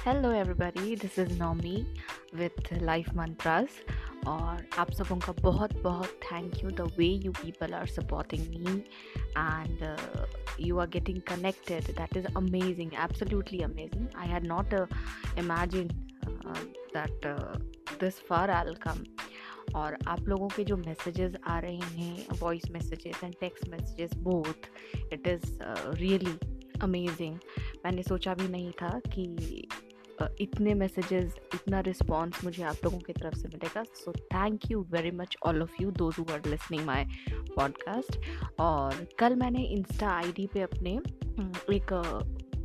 Hello everybody this is Nomi with life mantras और आप सबों का बहुत बहुत thank you the way you people are supporting me and you are getting connected that is amazing absolutely amazing I had not imagine that this far all come और आप लोगों के जो मैसेजेस आ रहे हैं voice messages and text messages both it is really amazing मैंने सोचा भी नहीं था कि इतने मैसेजेस इतना रिस्पॉन्स मुझे आप लोगों की तरफ़ से मिलेगा। So thank you very much all of you who are listening my podcast और कल मैंने इंस्टा आईडी पे अपने एक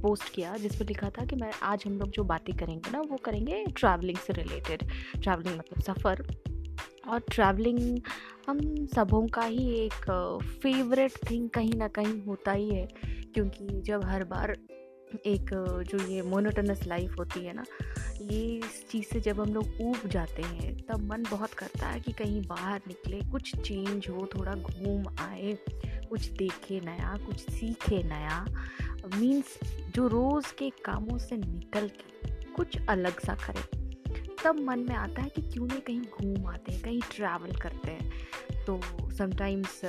पोस्ट किया जिस पर लिखा था कि मैं, आज हम लोग जो बातें करेंगे ना, वो करेंगे ट्रैवलिंग से रिलेटेड ट्रैवलिंग मतलब सफ़र। और ट्रैवलिंग हम सबों का ही एक फेवरेट थिंग कहीं ना कहीं होता ही है, क्योंकि जब हर बार एक, जो ये मोनोटनस लाइफ होती है ना, ये इस चीज़ से जब हम लोग ऊब जाते हैं, तब मन बहुत करता है कि कहीं बाहर निकले, कुछ चेंज हो, थोड़ा घूम आए, कुछ देखे नया, कुछ सीखे नया। मीन्स जो रोज़ के कामों से निकल के कुछ अलग सा करें। तब मन में आता है कि क्यों नहीं कहीं घूम आते हैं, कहीं ट्रैवल करते हैं। तो समटाइम्स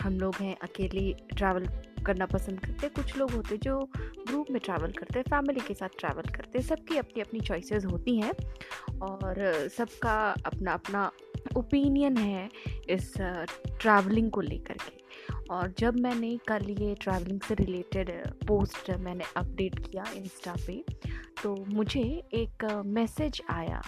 हम लोग हैं, अकेले ट्रैवल करना पसंद करते हैं। कुछ लोग होते हैं जो ग्रुप में ट्रैवल करते हैं फैमिली के साथ ट्रैवल करते हैं। सबकी अपनी अपनी चॉइसेस होती हैं और सबका अपना अपना ओपिनियन है इस ट्रैवलिंग को लेकर के। और जब मैंने कल ये ट्रैवलिंग से रिलेटेड पोस्ट मैंने अपडेट किया इंस्टा पे तो मुझे एक मैसेज आया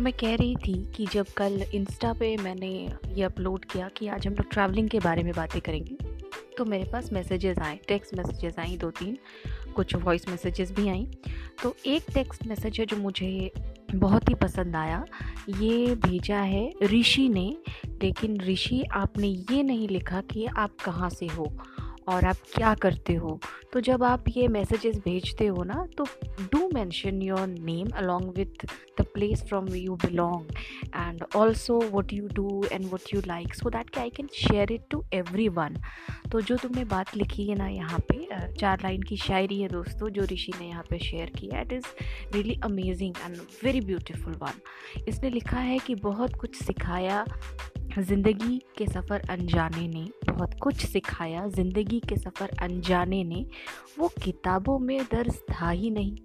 तो मैं कह रही थी कि जब कल इंस्टा पे मैंने ये अपलोड किया कि आज हम लोग ट्रैवलिंग के बारे में बातें करेंगे तो मेरे पास मैसेजेस आए टेक्स्ट मैसेजेस आई दो तीन, कुछ वॉइस मैसेजेस भी आई। तो एक टेक्स्ट मैसेज है जो मुझे बहुत ही पसंद आया। ये भेजा है ऋषि ने, लेकिन ऋषि आपने ये नहीं लिखा कि आप कहाँ से हो। और आप क्या करते हो? तो जब आप ये मैसेजेस भेजते हो ना तो do mention your name along with the place from you belong and also what you do and what you like so that I can share it to everyone तो जो तुमने बात लिखी है ना यहाँ पे चार लाइन की शायरी है दोस्तों, जो ऋषि ने यहाँ पे शेयर किया it is really amazing and very beautiful one इसने लिखा है कि बहुत कुछ सिखाया ज़िंदगी के सफ़र अनजाने ने बहुत कुछ सिखाया। ज़िंदगी के सफ़र अनजाने ने वो किताबों में दर्ज था ही नहीं,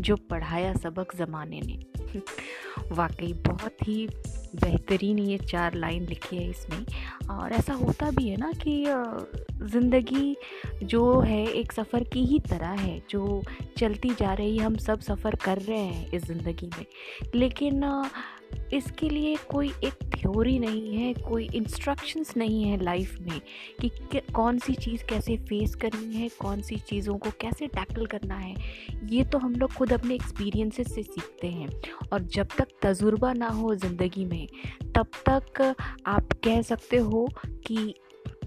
जो पढ़ाया सबक ज़माने ने। वाकई बहुत ही बेहतरीन ये चार लाइन लिखी है इसमें। और ऐसा होता भी है ना कि ज़िंदगी जो है एक सफ़र की ही तरह है, जो चलती जा रही हम सब सफ़र कर रहे हैं इस ज़िंदगी में। लेकिन इसके लिए कोई एक थ्योरी नहीं है, कोई इंस्ट्रक्शंस नहीं है लाइफ में कि कौन सी चीज़ कैसे फेस करनी है, कौन सी चीज़ों को कैसे टैकल करना है, ये तो हम लोग खुद अपने एक्सपीरियंसेस से सीखते हैं। और जब तक तजुर्बा ना हो ज़िंदगी में, तब तक आप कह सकते हो कि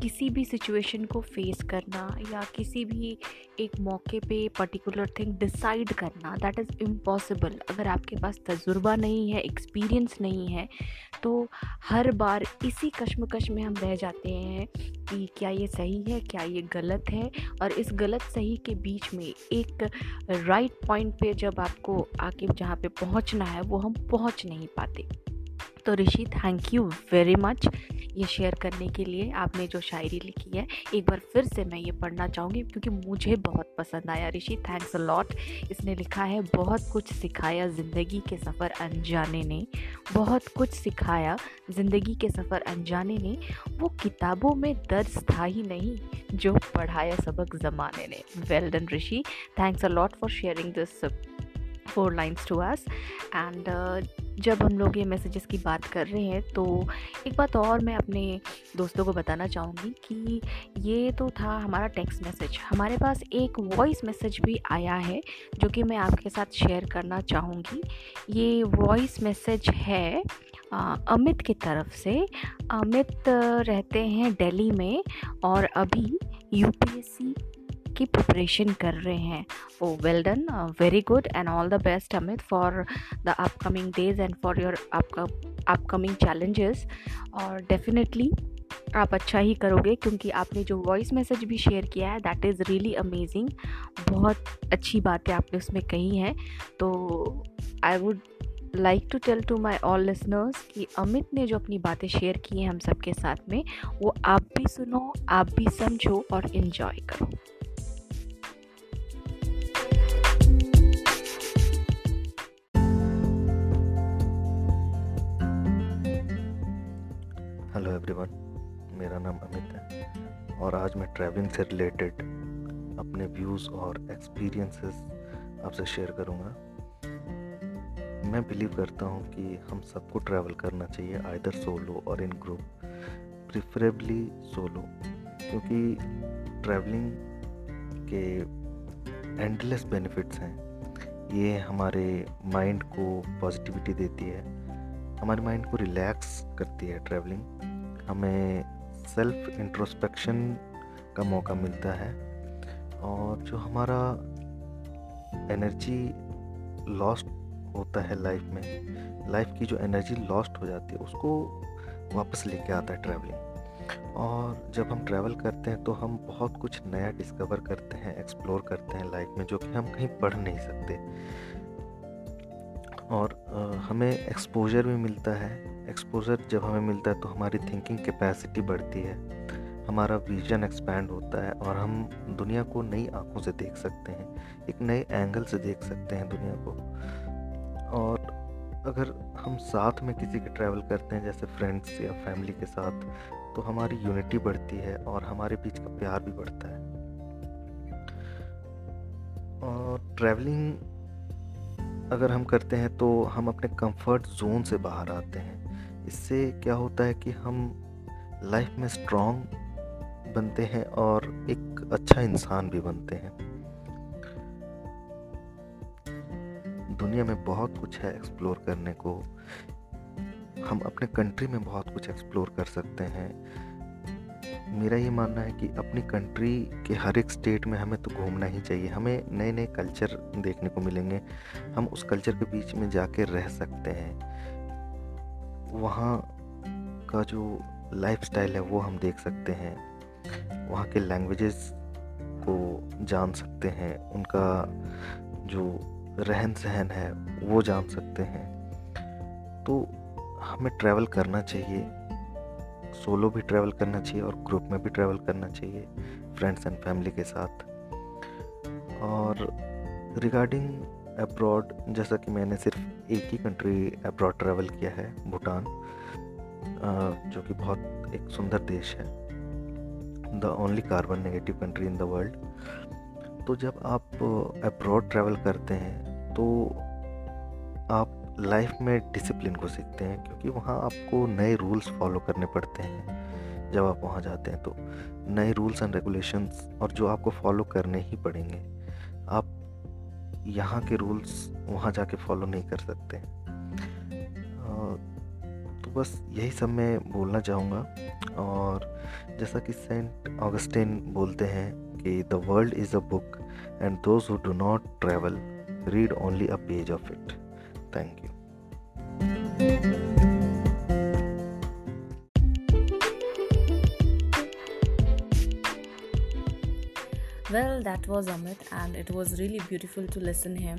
किसी भी सिचुएशन को फेस करना या किसी भी एक मौके पे पर्टिकुलर थिंग डिसाइड करना दैट इज़ इम्पॉसिबल अगर आपके पास तजुर्बा नहीं है एक्सपीरियंस नहीं है तो हर बार इसी कश्मकश में हम रह जाते हैं कि क्या ये सही है, क्या ये गलत है? और इस गलत सही के बीच में एक राइट पॉइंट पे जब आपको आके जहाँ पे पहुँचना है, वो हम पहुँच नहीं पाते। तो Rishi thank you very much ये शेयर करने के लिए आपने जो शायरी लिखी है, एक बार फिर से मैं ये पढ़ना चाहूँगी क्योंकि मुझे बहुत पसंद आया ऋषि थैंक्स अ लॉट इसने लिखा है, बहुत कुछ सिखाया ज़िंदगी के सफ़र अनजाने ने। बहुत कुछ सिखाया ज़िंदगी के सफ़र अनजाने ने। वो किताबों में दर्ज था ही नहीं, जो पढ़ाया सबक ज़माने ने। Well done Rishi. Thanks a lot for sharing this four lines to us and जब हम लोग ये मैसेजेस की बात कर रहे हैं तो एक बात और मैं अपने दोस्तों को बताना चाहूँगी कि ये तो था हमारा टेक्स्ट मैसेज हमारे पास एक वॉइस मैसेज भी आया है जो कि मैं आपके साथ शेयर करना चाहूँगी। ये वॉइस मैसेज है आ, अमित की तरफ़ से। अमित रहते हैं दिल्ली में और अभी यूपीएससी की प्रिपरेशन कर रहे हैं। ओ well done very good and all the best Amit for the upcoming days and for your आपका अपकमिंग चैलेंजेस और डेफिनेटली आप अच्छा ही करोगे क्योंकि आपने जो वॉइस मैसेज भी शेयर किया है दैट इज़ रियली अमेजिंग बहुत अच्छी बातें आपने उसमें कही हैं। तो I would like to tell to my all listeners कि अमित ने जो अपनी बातें शेयर की हैं हम सबके साथ में, वो आप भी सुनो, आप भी समझो और इन्जॉय करो। और आज मैं ट्रैवलिंग से रिलेटेड अपने व्यूज़ और एक्सपीरियंसेस आपसे शेयर करूँगा। मैं बिलीव करता हूँ कि हम सबको ट्रैवल करना चाहिए आइदर सोलो और इन ग्रुप प्रिफरेबली सोलो क्योंकि ट्रैवलिंग के एंडलेस बेनिफिट्स हैं। ये हमारे माइंड को पॉजिटिविटी देती है, हमारे माइंड को रिलैक्स करती है ट्रैवलिंग हमें सेल्फ इंट्रोस्पेक्शन का मौका मिलता है और जो हमारा एनर्जी लॉस्ट होता है लाइफ में लाइफ की जो एनर्जी लॉस्ट हो जाती है, उसको वापस लेके आता है ट्रैवलिंग और जब हम ट्रैवल करते हैं तो हम बहुत कुछ नया डिस्कवर करते हैं एक्सप्लोर करते हैं लाइफ में, जो कि हम कहीं पढ़ नहीं सकते. और हमें एक्सपोजर भी मिलता है। एक्सपोजर जब हमें मिलता है तो हमारी थिंकिंग कैपेसिटी बढ़ती है। हमारा विजन एक्सपैंड होता है और हम दुनिया को नई आँखों से देख सकते हैं, एक नए एंगल से देख सकते हैं दुनिया को। और अगर हम साथ में किसी के ट्रैवल करते हैं, जैसे फ्रेंड्स या फैमिली के साथ तो हमारी यूनिटी बढ़ती है और हमारे बीच का प्यार भी बढ़ता है। और ट्रैवलिंग अगर हम करते हैं तो हम अपने कंफर्ट जोन से बाहर आते हैं। इससे क्या होता है कि हम लाइफ में स्ट्रॉन्ग बनते हैं और एक अच्छा इंसान भी बनते हैं। दुनिया में बहुत कुछ है एक्सप्लोर करने को। हम अपने कंट्री में बहुत कुछ एक्सप्लोर कर सकते हैं। मेरा ये मानना है कि अपनी कंट्री के हर एक स्टेट में हमें तो घूमना ही चाहिए। हमें नए नए कल्चर देखने को मिलेंगे। हम उस कल्चर के बीच में जाके रह सकते हैं। वहाँ का जो लाइफ स्टाइल है, वो हम देख सकते हैं। वहाँ के लैंग्वेजेस को जान सकते हैं। उनका जो रहन सहन है, वो जान सकते हैं। तो हमें ट्रैवल करना चाहिए। सोलो भी ट्रैवल करना चाहिए और ग्रुप में भी ट्रैवल करना चाहिए फ्रेंड्स एंड फैमिली के साथ। और रिगार्डिंग अब्रॉड, जैसा कि मैंने सिर्फ़ एक ही कंट्री अब्रॉड ट्रैवल किया है, भूटान जो कि बहुत एक सुंदर देश है। The only carbon negative country in the world तो जब आप अब्रॉड ट्रैवल करते हैं तो आप लाइफ में डिसिप्लिन को सीखते हैं, क्योंकि वहाँ आपको नए रूल्स फॉलो करने पड़ते हैं, जब आप वहाँ जाते हैं तो नए रूल्स एंड रेगुलेशंस और जो आपको फॉलो करने ही पड़ेंगे। आप यहाँ के रूल्स वहाँ जाके फॉलो नहीं कर सकते। तो बस यही सब मैं बोलना चाहूँगा, और जैसा कि सेंट ऑगस्टिन बोलते हैं कि the world is a book and those who do not travel read only a page of it. Thank you well that was Amit and it was really beautiful to listen him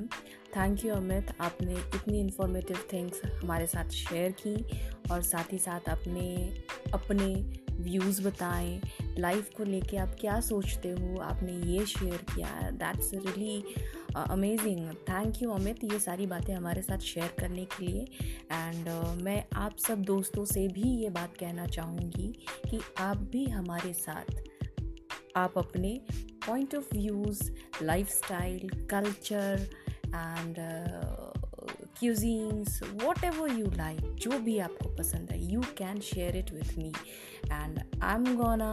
thank you Amit आपने इतनी informative things हमारे साथ share की, और साथ ही साथ अपने अपने व्यूज़ बताएँ लाइफ को लेके आप क्या सोचते हो आपने ये शेयर किया that's really amazing thank you Amit ये सारी बातें हमारे साथ शेयर करने के लिए. एंड uh, मैं आप सब दोस्तों से भी ये बात कहना चाहूँगी कि आप भी हमारे साथ आप अपने point of views lifestyle culture and cuisines whatever you like जो भी आपको पसंद है you can share it with me and I am gonna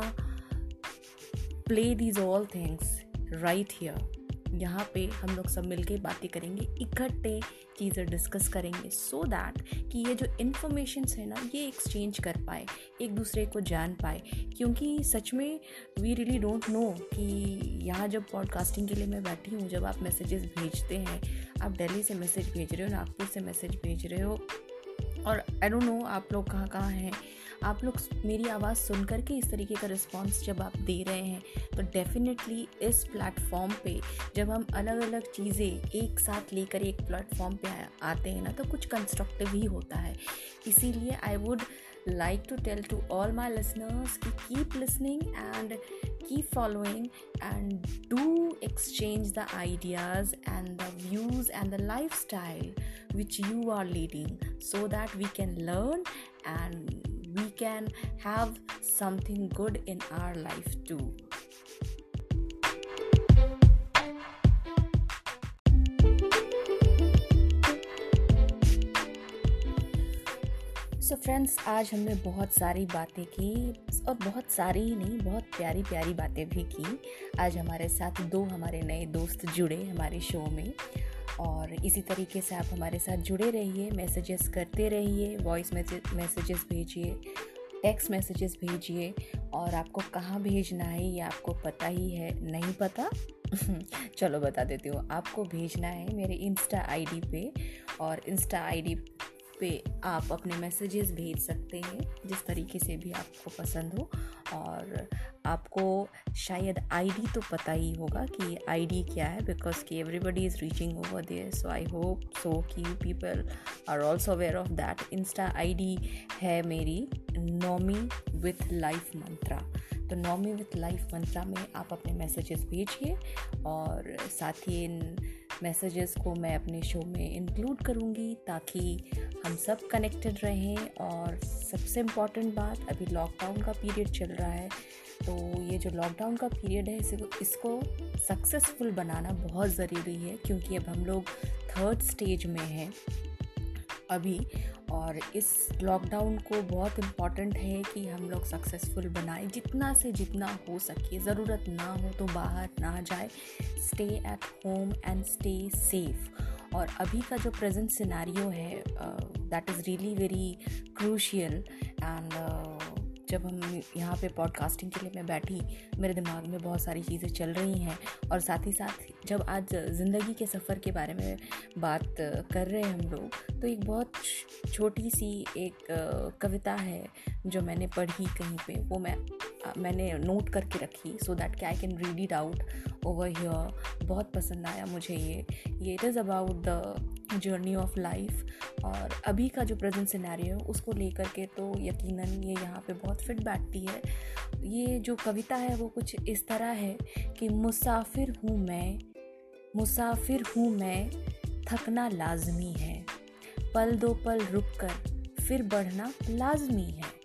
play these all things right here यहाँ पे हम लोग सब मिलके बातें करेंगे इकट्ठे चीज़ें डिस्कस करेंगे सो so दैट कि ये जो इन्फॉर्मेशंस है ना, ये एक्सचेंज कर पाए, एक दूसरे को जान पाए। क्योंकि सच में वी रियली डोंट नो कि यहाँ जब पॉडकास्टिंग के लिए मैं बैठी हूँ, जब आप मैसेजेस भेजते हैं, आप दिल्ली से मैसेज भेज रहे हो, नागपुर से मैसेज भेज रहे हो और आई डोंट नो आप लोग कहाँ कहाँ हैं। आप लोग मेरी आवाज़ सुन कर के इस तरीके का रिस्पॉन्स जब आप दे रहे हैं तो डेफिनेटली इस प्लेटफॉर्म पे जब हम अलग अलग चीज़ें एक साथ लेकर एक प्लेटफॉर्म पे आते हैं ना तो कुछ कंस्ट्रक्टिव ही होता है। इसीलिए I would like to tell to all my listeners keep listening and keep following and do exchange the ideas and the views and the lifestyle which you are leading so that we can learn and we can have something good in our life too so so friends आज हमने बहुत सारी बातें की और बहुत सारी ही नहीं, बहुत प्यारी प्यारी बातें भी की। आज हमारे साथ दो हमारे नए दोस्त जुड़े हमारे शो में। और इसी तरीके से आप हमारे साथ जुड़े रहिए मैसेजेस करते रहिए वॉइस मैसेजेस भेजिए टेक्स्ट मैसेजेस भेजिए। और आपको कहाँ भेजना है, ये आपको पता ही है, नहीं पता? चलो बता देती हूँ, आपको भेजना है मेरे इंस्टा आईडी पे। और इंस्टा आईडी पे आप अपने मैसेजेस भेज सकते हैं, जिस तरीके से भी आपको पसंद हो। और आपको शायद आईडी तो पता ही होगा कि आईडी क्या है बिकॉज़ कि everybody is reaching over there so I hope so कि people are also aware of that Insta ID है मेरी नोमी विथ लाइफ मंत्रा तो नॉमी विथ लाइफ मंत्रा में आप अपने मैसेजेस भेजिए, और साथ ही इन मैसेजेस को मैं अपने शो में इंक्लूड करूँगी ताकि हम सब कनेक्टेड रहें और सबसे इंपॉर्टेंट बात, अभी लॉकडाउन का पीरियड चल रहा है तो ये जो लॉकडाउन का पीरियड है, इसे इसको सक्सेसफुल बनाना बहुत ज़रूरी है क्योंकि अब हम लोग थर्ड स्टेज में हैं। अभी। और इस लॉकडाउन को बहुत इंपॉर्टेंट है कि हम लोग सक्सेसफुल बनाएँ। जितना से जितना हो सके, ज़रूरत ना हो तो बाहर ना जाए। Stay at home and stay safe और अभी का जो प्रेजेंट सिनारियो है that is really very crucial and जब हम यहाँ पे पॉडकास्टिंग के लिए मैं बैठी, मेरे दिमाग में बहुत सारी चीज़ें चल रही हैं और साथ ही साथ जब आज ज़िंदगी के सफ़र के बारे में बात कर रहे हैं हम लोग तो एक बहुत छोटी सी एक कविता है जो मैंने पढ़ी कहीं पे, वो मैं मैंने नोट करके रखी सो दैट कि I can read it out over here बहुत पसंद आया मुझे ये. ये it is about the journey of life और अभी का जो प्रेजेंट सिनेरियो है, उसको लेकर के तो यकीनन ये यहाँ पे बहुत फिट बैठती है. ये जो कविता है, वो कुछ इस तरह है कि मुसाफिर हूँ मैं, मुसाफिर हूँ मैं, थकना लाजमी है. पल दो पल रुक कर, फिर बढ़ना लाजमी है.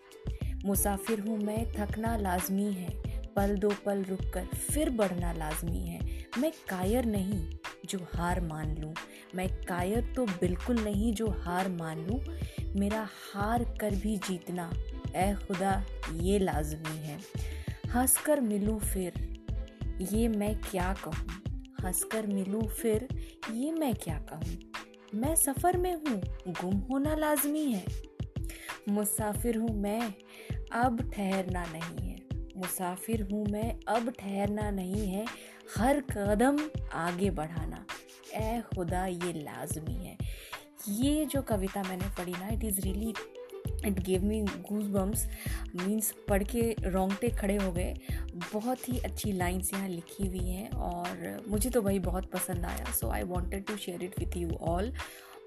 मुसाफिर हूँ मैं, थकना लाजमी है। पल दो पल रुक कर फिर बढ़ना लाजमी है। मैं कायर नहीं जो हार मान लूँ। मैं कायर तो बिल्कुल नहीं जो हार मान लूँ। मेरा हार कर भी जीतना ए खुदा, ये लाजमी है। हंस कर मिलूँ फिर, ये मैं क्या कहूँ? हंस कर मिलूँ फिर, ये मैं क्या कहूँ? मैं सफ़र में हूँ, गुम होना लाजमी है। मुसाफिर हूँ मैं अब ठहरना नहीं है। मुसाफिर हूँ मैं, अब ठहरना नहीं है। हर कदम आगे बढ़ाना। ए खुदा, ये लाजमी है। ये जो कविता मैंने पढ़ी ना it is really it gave me goose bumps means पढ़ के रोंगटे खड़े हो गए। बहुत ही अच्छी लाइन्स यहाँ लिखी हुई हैं और मुझे तो भाई बहुत पसंद आया। So I wanted to share it with you all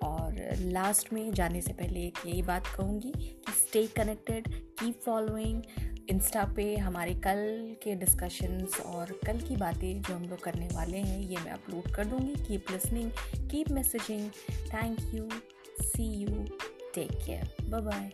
और लास्ट में जाने से पहले एक यही बात कहूँगी कि stay connected keep following Insta पे हमारे कल के डिस्कशंस और कल की बातें जो हम लोग करने वाले हैं, ये मैं अपलोड कर दूँगी. Keep listening keep messaging thank you see you take care bye bye